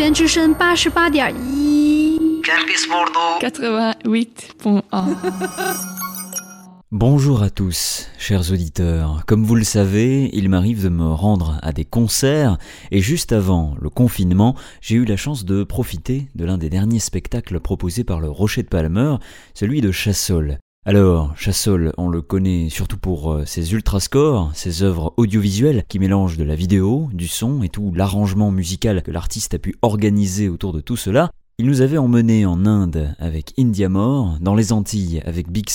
园之声八十八点一。 88.1. Bonjour à tous, chers auditeurs. Comme vous le savez, il m'arrive de me rendre à des concerts et juste avant le confinement, j'ai eu la chance de profiter de l'un des derniers spectacles proposés par le Rocher de Palmer, celui de Chassol. Alors, Chassol, on le connaît surtout pour euh, ses ultrascores, ses œuvres audiovisuelles qui mélangent de la vidéo, du son et tout l'arrangement musical que l'artiste a pu organiser autour de tout cela. Il nous avait emmenés en Inde avec Indiamore, dans les Antilles avec Big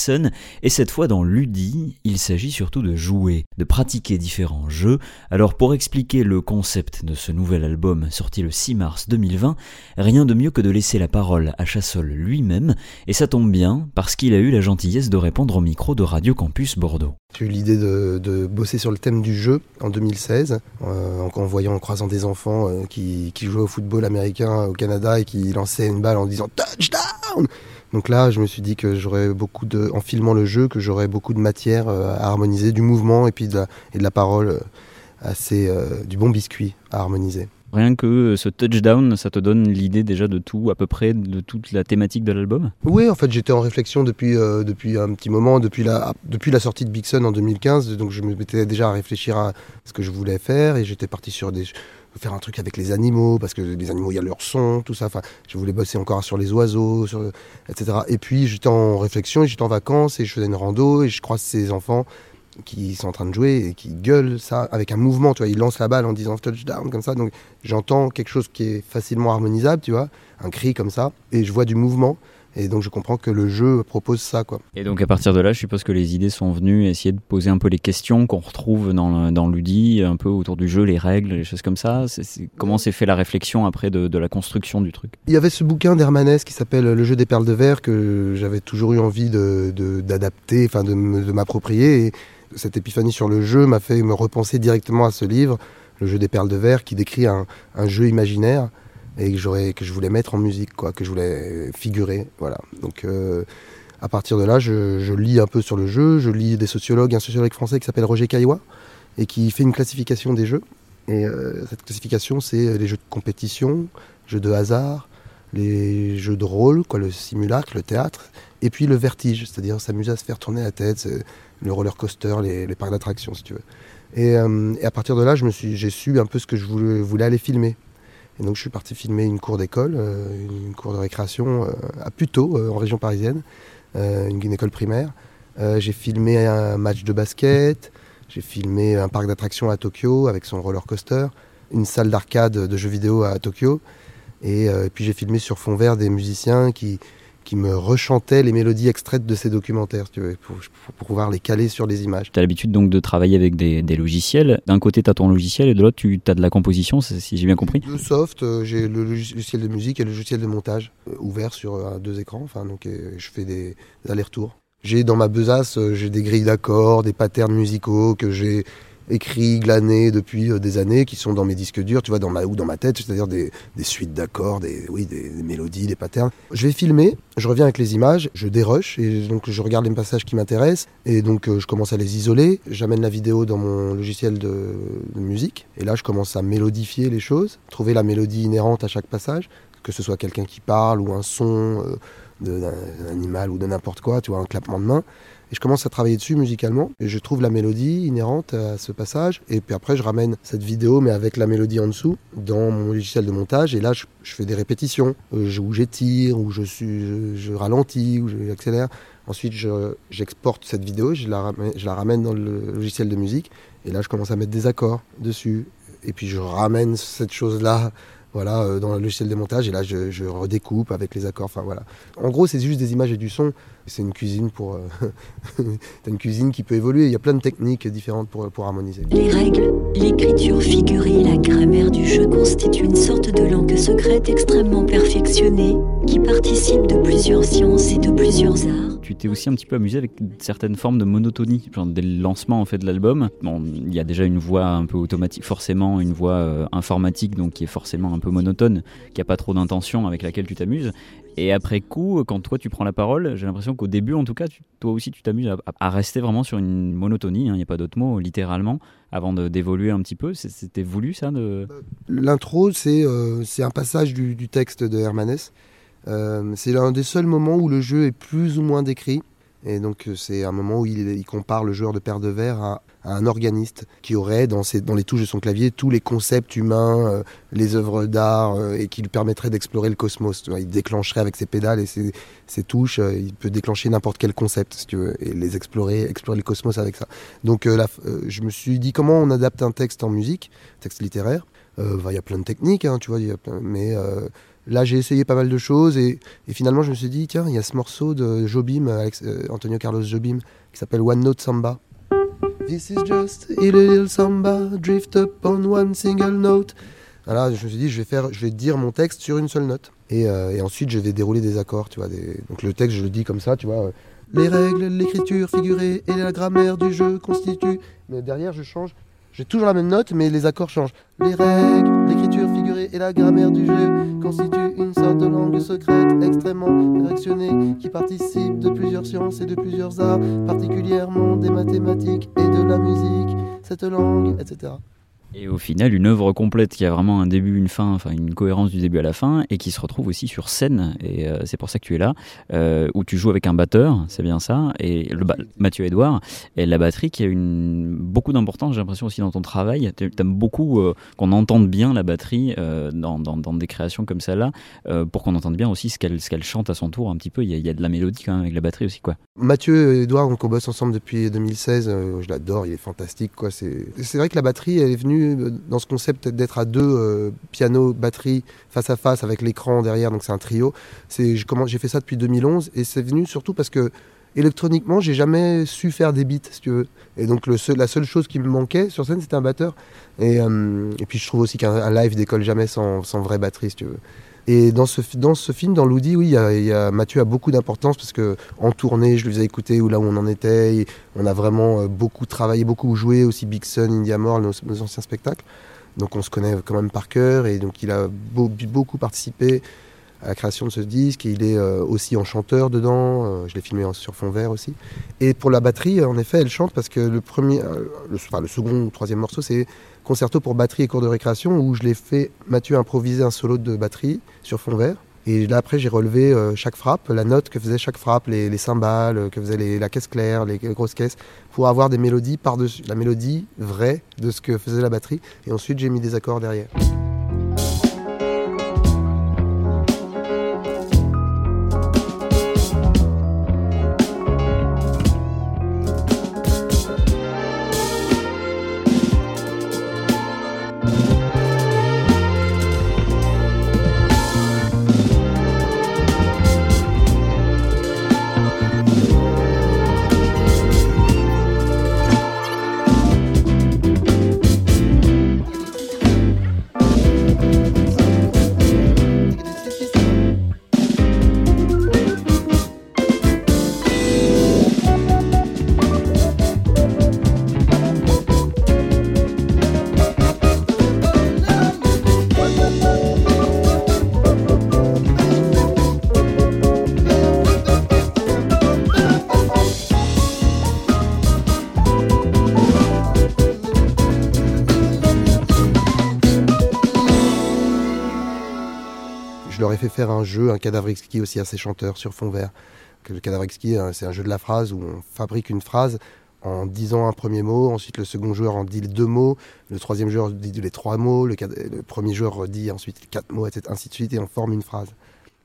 et cette fois dans Ludi, il s'agit surtout de jouer, de pratiquer différents jeux. Alors pour expliquer le concept de ce nouvel album sorti le 6 mars 2020, rien de mieux que de laisser la parole à Chassol lui-même, et ça tombe bien parce qu'il a eu la gentillesse de répondre au micro de Radio Campus Bordeaux. J'ai eu l'idée de, bosser sur le thème du jeu en 2016, euh, en, en voyant, en croisant des enfants euh, qui, qui jouaient au football américain au Canada et qui lançaient une balle en disant touchdown. Donc là, je me suis dit que j'aurais beaucoup de, en filmant le jeu, que j'aurais beaucoup de matière euh, à harmoniser, du mouvement et puis de la, et de la parole, euh, assez euh, du bon biscuit à harmoniser. Rien que ce touchdown, ça te donne l'idée déjà de tout, à peu près de toute la thématique de l'album? Oui, en fait, j'étais en réflexion depuis, euh, depuis un petit moment, depuis la, depuis la sortie de Big Sun en 2015. Donc, je me mettais déjà à réfléchir à ce que je voulais faire et j'étais parti sur des faire un truc avec les animaux parce que les animaux il y a leur son tout ça. Enfin je voulais bosser encore sur les oiseaux sur, etc et puis j'étais en réflexion j'étais en vacances et je faisais une rando et je croise ces enfants qui sont en train de jouer et qui gueulent ça avec un mouvement, tu vois, ils lancent la balle en disant touchdown comme ça, donc j'entends quelque chose qui est facilement harmonisable, tu vois, un cri comme ça, et je vois du mouvement, et donc je comprends que le jeu propose ça, quoi. Et donc à partir de là, je suppose que les idées sont venues essayer de poser un peu les questions qu'on retrouve dans, dans l'UDI, un peu autour du jeu, les règles, les choses comme ça. Comment s'est fait la réflexion après de, de, la construction du truc? Il y avait ce bouquin d'Hermanès qui s'appelle Le jeu des perles de verre que j'avais toujours eu envie de, de, d'adapter, enfin de, de m'approprier, et cette épiphanie sur le jeu m'a fait me repenser directement à ce livre, Le jeu des perles de verre, qui décrit un, un jeu imaginaire et que, j'aurais, que je voulais mettre en musique, quoi, que je voulais figurer. Voilà. Donc euh, à partir de là, je, lis un peu sur le jeu, je lis des sociologues, un sociologue français qui s'appelle Roger Caillois et qui fait une classification des jeux. Et euh, cette classification, c'est les jeux de compétition, jeux de hasard, les jeux de rôle, quoi, le simulacre, le théâtre, et puis le vertige, c'est-à-dire s'amuser à se faire tourner la tête, le roller coaster, les, parcs d'attractions, si tu veux. Et, euh, à partir de là, je me suis, j'ai su un peu ce que je voulais, aller filmer. Et donc, je suis parti filmer une cour d'école, euh, une cour de récréation euh, à Puteaux, en région parisienne, euh, une, école primaire. Euh, j'ai filmé un match de basket, j'ai filmé un parc d'attractions à Tokyo avec son roller coaster, une salle d'arcade de jeux vidéo à Tokyo. Et, euh, et puis, j'ai filmé sur fond vert des musiciens qui, qui me rechantait les mélodies extraites de ces documentaires, tu veux, pour, pour, pouvoir les caler sur les images. Tu as l'habitude donc de travailler avec des, des logiciels. D'un côté, tu as ton logiciel et de l'autre, tu as de la composition, si j'ai bien compris. Le soft, euh, j'ai le logiciel de musique et le logiciel de montage euh, ouvert sur euh, deux écrans. Enfin, donc, je fais des, des allers-retours. J'ai dans ma besace, j'ai des grilles d'accords, des patterns musicaux que j'ai écrits, glanés depuis euh, des années, qui sont dans mes disques durs, tu vois, dans ma, ou dans ma tête, c'est-à-dire des, des, suites d'accords, des, oui, des, mélodies, des patterns. Je vais filmer, je reviens avec les images, je dérush, et donc je regarde les passages qui m'intéressent, et donc euh, je commence à les isoler, j'amène la vidéo dans mon logiciel de, de musique, et là je commence à mélodifier les choses, trouver la mélodie inhérente à chaque passage, que ce soit quelqu'un qui parle, ou un son euh, d'un animal, ou de n'importe quoi, tu vois, un clapement de main. Et je commence à travailler dessus musicalement. Et je trouve la mélodie inhérente à ce passage. Et puis après, je ramène cette vidéo, mais avec la mélodie en dessous, dans mon logiciel de montage. Et là, je, je fais des répétitions, euh, où j'étire, où je, suis, je, je ralentis, où j'accélère. Ensuite, j'exporte cette vidéo, je je la ramène dans le logiciel de musique. Et là, je commence à mettre des accords dessus. Et puis, je ramène cette chose-là voilà, euh, dans le logiciel de montage, et là je, redécoupe avec les accords, voilà. En gros, c'est juste des images et du son, c'est une cuisine pour... Euh, une cuisine qui peut évoluer, il y a plein de techniques différentes pour, pour harmoniser. Les règles, l'écriture figurée, la grammaire du jeu constituent une sorte de langue secrète extrêmement perfectionnée, qui participe de plusieurs sciences et de plusieurs arts. Tu t'es aussi un petit peu amusé avec certaines formes de monotonie, genre dès le lancement en fait de l'album. Bon, il y a déjà une voix un peu automatique, forcément une voix euh, informatique, donc qui est forcément un peu monotone, qui a pas trop d'intention avec laquelle tu t'amuses. Et après coup, quand toi tu prends la parole, j'ai l'impression qu'au début, en tout cas, toi aussi tu t'amuses à, rester vraiment sur une monotonie, hein, il n'y a pas d'autre mot, littéralement, avant d'évoluer un petit peu. C'était voulu ça. L'intro, c'est euh, un passage du, du texte de Hermanès. Euh, c'est l'un des seuls moments où le jeu est plus ou moins décrit. Et donc euh, c'est un moment où il, compare le joueur de paire de verre à, un organiste qui aurait dans, les touches de son clavier tous les concepts humains, euh, les œuvres d'art et qui lui permettraient d'explorer le cosmos. Il déclencherait avec ses pédales et ses, touches, il peut déclencher n'importe quel concept si tu veux, et les explorer, explorer le cosmos avec ça. Donc je me suis dit comment on adapte un texte en musique, texte littéraire? Bah, il y a plein de techniques, hein, tu vois, mais Là, j'ai essayé pas mal de choses et, finalement, je me suis dit, tiens, il y a ce morceau de Jobim, euh, Antonio Carlos Jobim, qui s'appelle One Note Samba. This is just a little samba, drift up on one single note. Voilà, je me suis dit, je vais, faire, je vais dire mon texte sur une seule note. Et, euh, ensuite, je vais dérouler des accords, tu vois. Donc le texte, je le dis comme ça, tu vois. Euh, les règles, l'écriture figurée et la grammaire du jeu constituent. Mais derrière, je change. J'ai toujours la même note, mais les accords changent. Les règles, et la grammaire du jeu constituent une sorte de langue secrète extrêmement perfectionnée qui participe de plusieurs sciences et de plusieurs arts, particulièrement des mathématiques et de la musique. Cette langue, etc. Et au final, une œuvre complète qui a vraiment un début, une fin, enfin une cohérence du début à la fin, et qui se retrouve aussi sur scène. Et euh, c'est pour ça que tu es là, euh, où tu joues avec un batteur, c'est bien ça, et Mathieu Edouard, et la batterie qui a une beaucoup d'importance, j'ai l'impression aussi dans ton travail. Tu aimes beaucoup euh, qu'on entende bien la batterie dans, dans, des créations comme celle-là, pour qu'on entende bien aussi ce qu'elle qu'elle chante à son tour un petit peu. Il y, a, il y, a, de la mélodie quand même avec la batterie aussi, quoi. Mathieu Edouard, on bosse ensemble depuis 2016. je l'adore, il est fantastique, quoi. C'est vrai que la batterie, elle est venue dans ce concept d'être à deux, euh, piano, batterie, face à face avec l'écran derrière, donc c'est un trio. J'ai fait ça depuis 2011 et c'est venu surtout parce que électroniquement, j'ai jamais su faire des beats, si tu veux. Et donc la seule chose qui me manquait sur scène, c'était un batteur. Et, euh, et, puis je trouve aussi qu'un live décolle jamais sans, sans vraie batterie, si tu veux. Et dans ce, dans ce film, dans Loudi, oui, y a, Mathieu a beaucoup d'importance parce que en tournée, je lui faisais écouter où là où on en était. on a vraiment euh, beaucoup travaillé, beaucoup joué aussi Big Sun, India Moore, nos, anciens spectacles. Donc on se connaît quand même par cœur et donc il a beaucoup participé à la création de ce disque. il est euh, aussi en chanteur dedans. Euh, je l'ai filmé sur fond vert aussi. Et pour la batterie, en effet, elle chante parce que le premier, le, enfin, le second ou troisième morceau, c'est concerto pour batterie et cours de récréation où je l'ai fait Mathieu improviser un solo de batterie sur fond vert. Et là après j'ai relevé euh, chaque frappe, la note que faisait chaque frappe, les, cymbales, euh, que faisait la caisse claire, les grosses caisses, pour avoir des mélodies par-dessus, la mélodie vraie de ce que faisait la batterie. Et ensuite j'ai mis des accords derrière. Fait faire un jeu, un cadavre exquis aussi à ses chanteurs sur fond vert. Le cadavre exquis, hein, c'est un jeu de la phrase où on fabrique une phrase en disant un premier mot, ensuite le second joueur en dit deux mots, le troisième joueur dit les trois mots, le, premier joueur dit ensuite les quatre mots, etc. ainsi de suite, et on forme une phrase.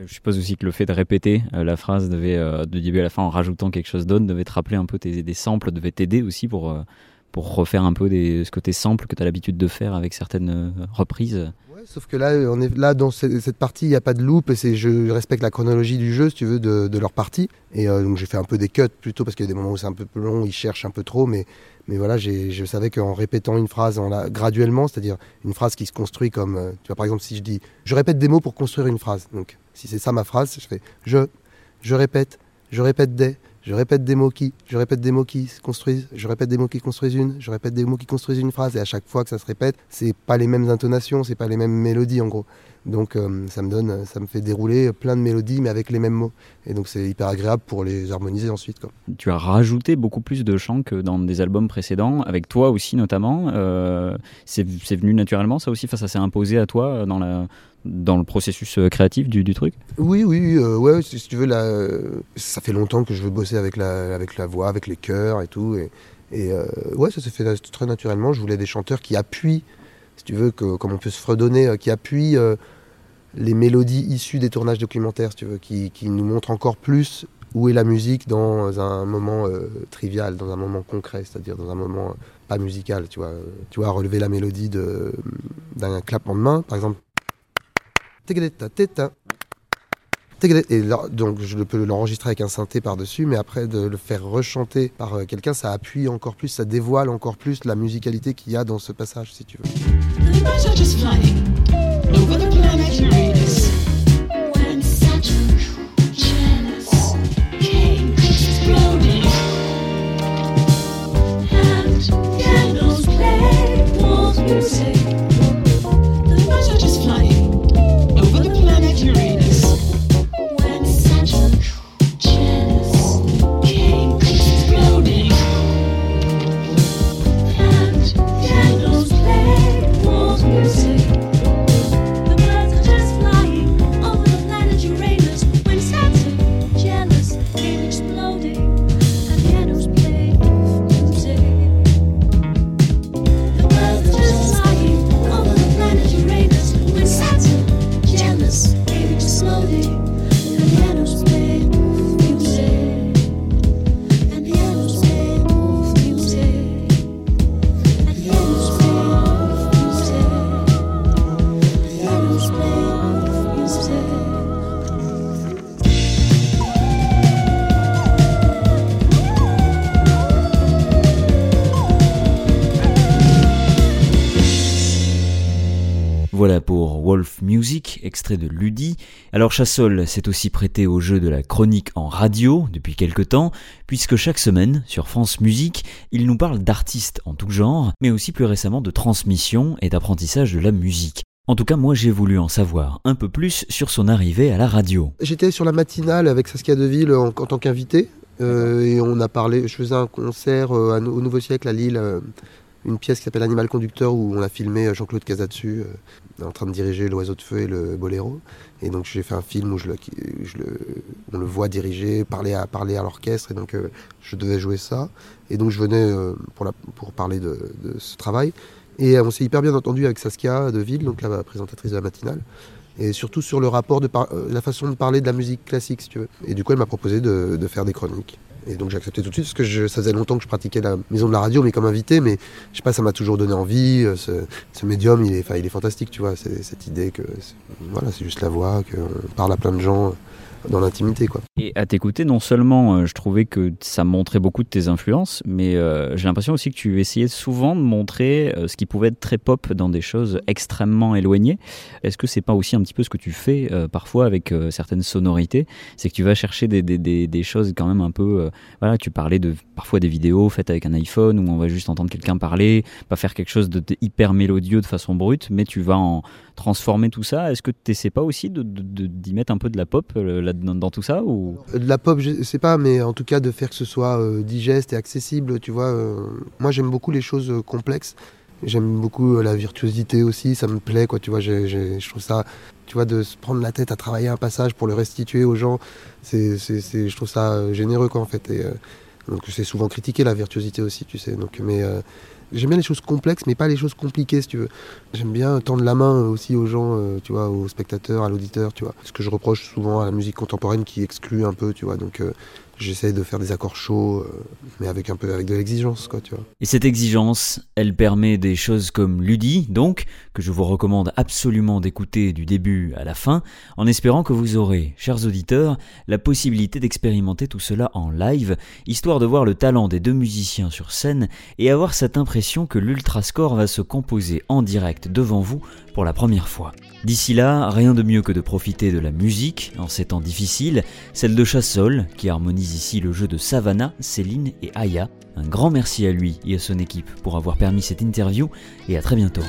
Je suppose aussi que le fait de répéter euh, la phrase devait, euh, de début à la fin, en rajoutant quelque chose d'autre, devait te rappeler un peu tes, des samples, devait t'aider aussi pour, euh, pour refaire un peu des, ce côté sample que tu as l'habitude de faire avec certaines reprises sauf que là, on est là dans cette partie, il n'y a pas de loop et je respecte la chronologie du jeu, si tu veux, de, leur partie. Et euh, donc j'ai fait un peu des cuts plutôt parce qu'il y a des moments où c'est un peu plus long, ils cherchent un peu trop, mais mais voilà, je savais qu'en répétant une phrase en graduellement, c'est-à-dire une phrase qui se construit comme, euh, tu vois, par exemple, si je dis, je répète des mots pour construire une phrase. Donc, si c'est ça ma phrase, je fais je, je répète, je répète des, je répète des mots qui, je répète des mots qui se construisent, je répète des mots qui construisent une, je répète des mots qui construisent une phrase, et à chaque fois que ça se répète, c'est pas les mêmes intonations, c'est pas les mêmes mélodies en gros. Donc euh, ça me donne, ça me fait dérouler plein de mélodies mais avec les mêmes mots. Et donc c'est hyper agréable pour les harmoniser ensuite. Quoi. Tu as rajouté beaucoup plus de chants que dans des albums précédents, avec toi aussi notamment. Euh, c'est venu naturellement ça aussi, enfin, ça s'est imposé à toi dans, la, dans le processus euh, créatif du, du truc? Oui, oui, ouais, si, tu veux, là, ça fait longtemps que je veux bosser avec la, avec la voix, avec les chœurs et tout. Et, et ouais, ça s'est fait très naturellement. Je voulais des chanteurs qui appuient si tu veux, que, comme on peut se fredonner, euh, qui appuie euh, les mélodies issues des tournages documentaires, si tu veux, qui, nous montrent encore plus où est la musique dans un moment euh, trivial, dans un moment concret, c'est-à-dire dans un moment pas musical, tu vois. Tu vois, relever la mélodie d'un clapement de main, par exemple. Et donc je peux l'enregistrer avec un synthé par-dessus, mais après de le faire rechanter par euh, quelqu'un, ça appuie encore plus, ça dévoile encore plus la musicalité qu'il y a dans ce passage, si tu veux. Extrait de Ludi. Alors Chassol s'est aussi prêté au jeu de la chronique en radio depuis quelque temps, puisque chaque semaine, sur France Musique, il nous parle d'artistes en tout genre, mais aussi plus récemment de transmission et d'apprentissage de la musique. En tout cas, moi j'ai voulu en savoir un peu plus sur son arrivée à la radio. J'étais sur la matinale avec Saskia Deville en, en tant qu'invité, euh, et on a parlé, je faisais un concert euh, au Nouveau Siècle à Lille, euh, une pièce qui s'appelle Animal Conducteur où on a filmé Jean-Claude Casatsu en train de diriger l'oiseau de feu et le boléro. Et donc j'ai fait un film où on le voit diriger, parler à, parler à l'orchestre, et donc euh, je devais jouer ça. Et donc je venais euh, pour, parler de, ce travail. Et euh, on s'est hyper bien entendu avec Saskia de Ville, donc la présentatrice de la matinale. Et surtout sur le rapport de la façon de parler de la musique classique, si tu veux. Et du coup, elle m'a proposé de, faire des chroniques. Et donc j'ai accepté tout de suite parce que ça faisait longtemps que je pratiquais la maison de la radio, mais comme invité. Mais je sais pas, ça m'a toujours donné envie. Euh, ce, médium, il est, il est fantastique, tu vois. Cette idée que voilà, c'est juste la voix, qu'on parle à plein de gens dans l'intimité. quoi. Et à t'écouter, non seulement euh, je trouvais que ça montrait beaucoup de tes influences, mais euh, j'ai l'impression aussi que tu essayais souvent de montrer euh, ce qui pouvait être très pop dans des choses extrêmement éloignées. Est-ce que c'est pas aussi un petit peu ce que tu fais parfois avec certaines sonorités? C'est que tu vas chercher des, choses quand même un peu... voilà, tu parlais de parfois des vidéos faites avec un iPhone où on va juste entendre quelqu'un parler, pas faire quelque chose de, hyper mélodieux de façon brute, mais tu vas en transformer tout ça. Est-ce que tu n'essaies pas aussi d'y mettre un peu de la pop dans, tout ça ou... De la pop, je sais pas, mais en tout cas de faire que ce soit euh, digeste et accessible, tu vois. Euh, moi j'aime beaucoup les choses euh, complexes. J'aime beaucoup la virtuosité aussi, ça me plaît, quoi, tu vois. je trouve ça, tu vois, de se prendre la tête à travailler un passage pour le restituer aux gens, c'est, je trouve ça généreux, quoi, en fait. Donc c'est souvent critiqué la virtuosité aussi, tu sais. Donc, mais J'aime bien les choses complexes, mais pas les choses compliquées, si tu veux. J'aime bien tendre la main aussi aux gens, euh, tu vois, aux spectateurs, à l'auditeur, tu vois. Ce que je reproche souvent à la musique contemporaine qui exclut un peu, tu vois. Donc, euh, j'essaie de faire des accords chauds, euh, mais avec un peu avec de l'exigence, quoi, tu vois. Et cette exigence, elle permet des choses comme Ludi, donc, que je vous recommande absolument d'écouter du début à la fin, en espérant que vous aurez, chers auditeurs, la possibilité d'expérimenter tout cela en live, histoire de voir le talent des deux musiciens sur scène et avoir cette impression que l'Ultrascore va se composer en direct devant vous pour la première fois. D'ici là, rien de mieux que de profiter de la musique en ces temps difficiles, celle de Chassol, qui harmonise ici le jeu de Savannah, Céline et Aya. Un grand merci à lui et à son équipe pour avoir permis cette interview et à très bientôt.